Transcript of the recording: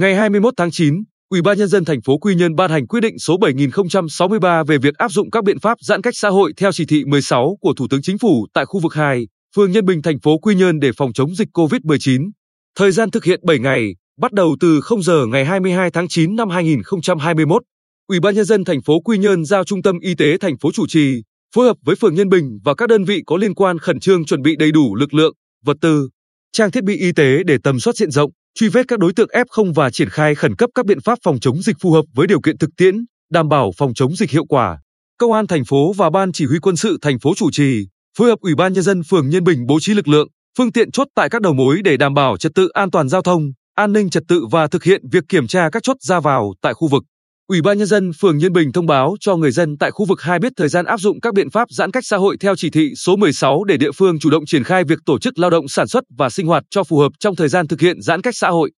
Ngày 21 tháng 9, Ủy ban nhân dân thành phố Quy Nhơn ban hành quyết định số 7063 về việc áp dụng các biện pháp giãn cách xã hội theo chỉ thị 16 của Thủ tướng Chính phủ tại khu vực 2, phường Nhân Bình thành phố Quy Nhơn để phòng chống dịch COVID-19. Thời gian thực hiện 7 ngày, bắt đầu từ 0 giờ ngày 22 tháng 9 năm 2021. Ủy ban nhân dân thành phố Quy Nhơn giao Trung tâm Y tế thành phố chủ trì, phối hợp với phường Nhân Bình và các đơn vị có liên quan khẩn trương chuẩn bị đầy đủ lực lượng, vật tư, trang thiết bị y tế để tầm soát diện rộng, truy vết các đối tượng F0 và triển khai khẩn cấp các biện pháp phòng chống dịch phù hợp với điều kiện thực tiễn, đảm bảo phòng chống dịch hiệu quả. Công an thành phố và ban chỉ huy quân sự thành phố chủ trì, phối hợp Ủy ban nhân dân phường Nhân Bình bố trí lực lượng, phương tiện chốt tại các đầu mối để đảm bảo trật tự an toàn giao thông, an ninh trật tự và thực hiện việc kiểm tra các chốt ra vào tại khu vực. Ủy ban nhân dân phường Nhân Bình thông báo cho người dân tại khu vực 2 biết thời gian áp dụng các biện pháp giãn cách xã hội theo chỉ thị số 16 để địa phương chủ động triển khai việc tổ chức lao động sản xuất và sinh hoạt cho phù hợp trong thời gian thực hiện giãn cách xã hội.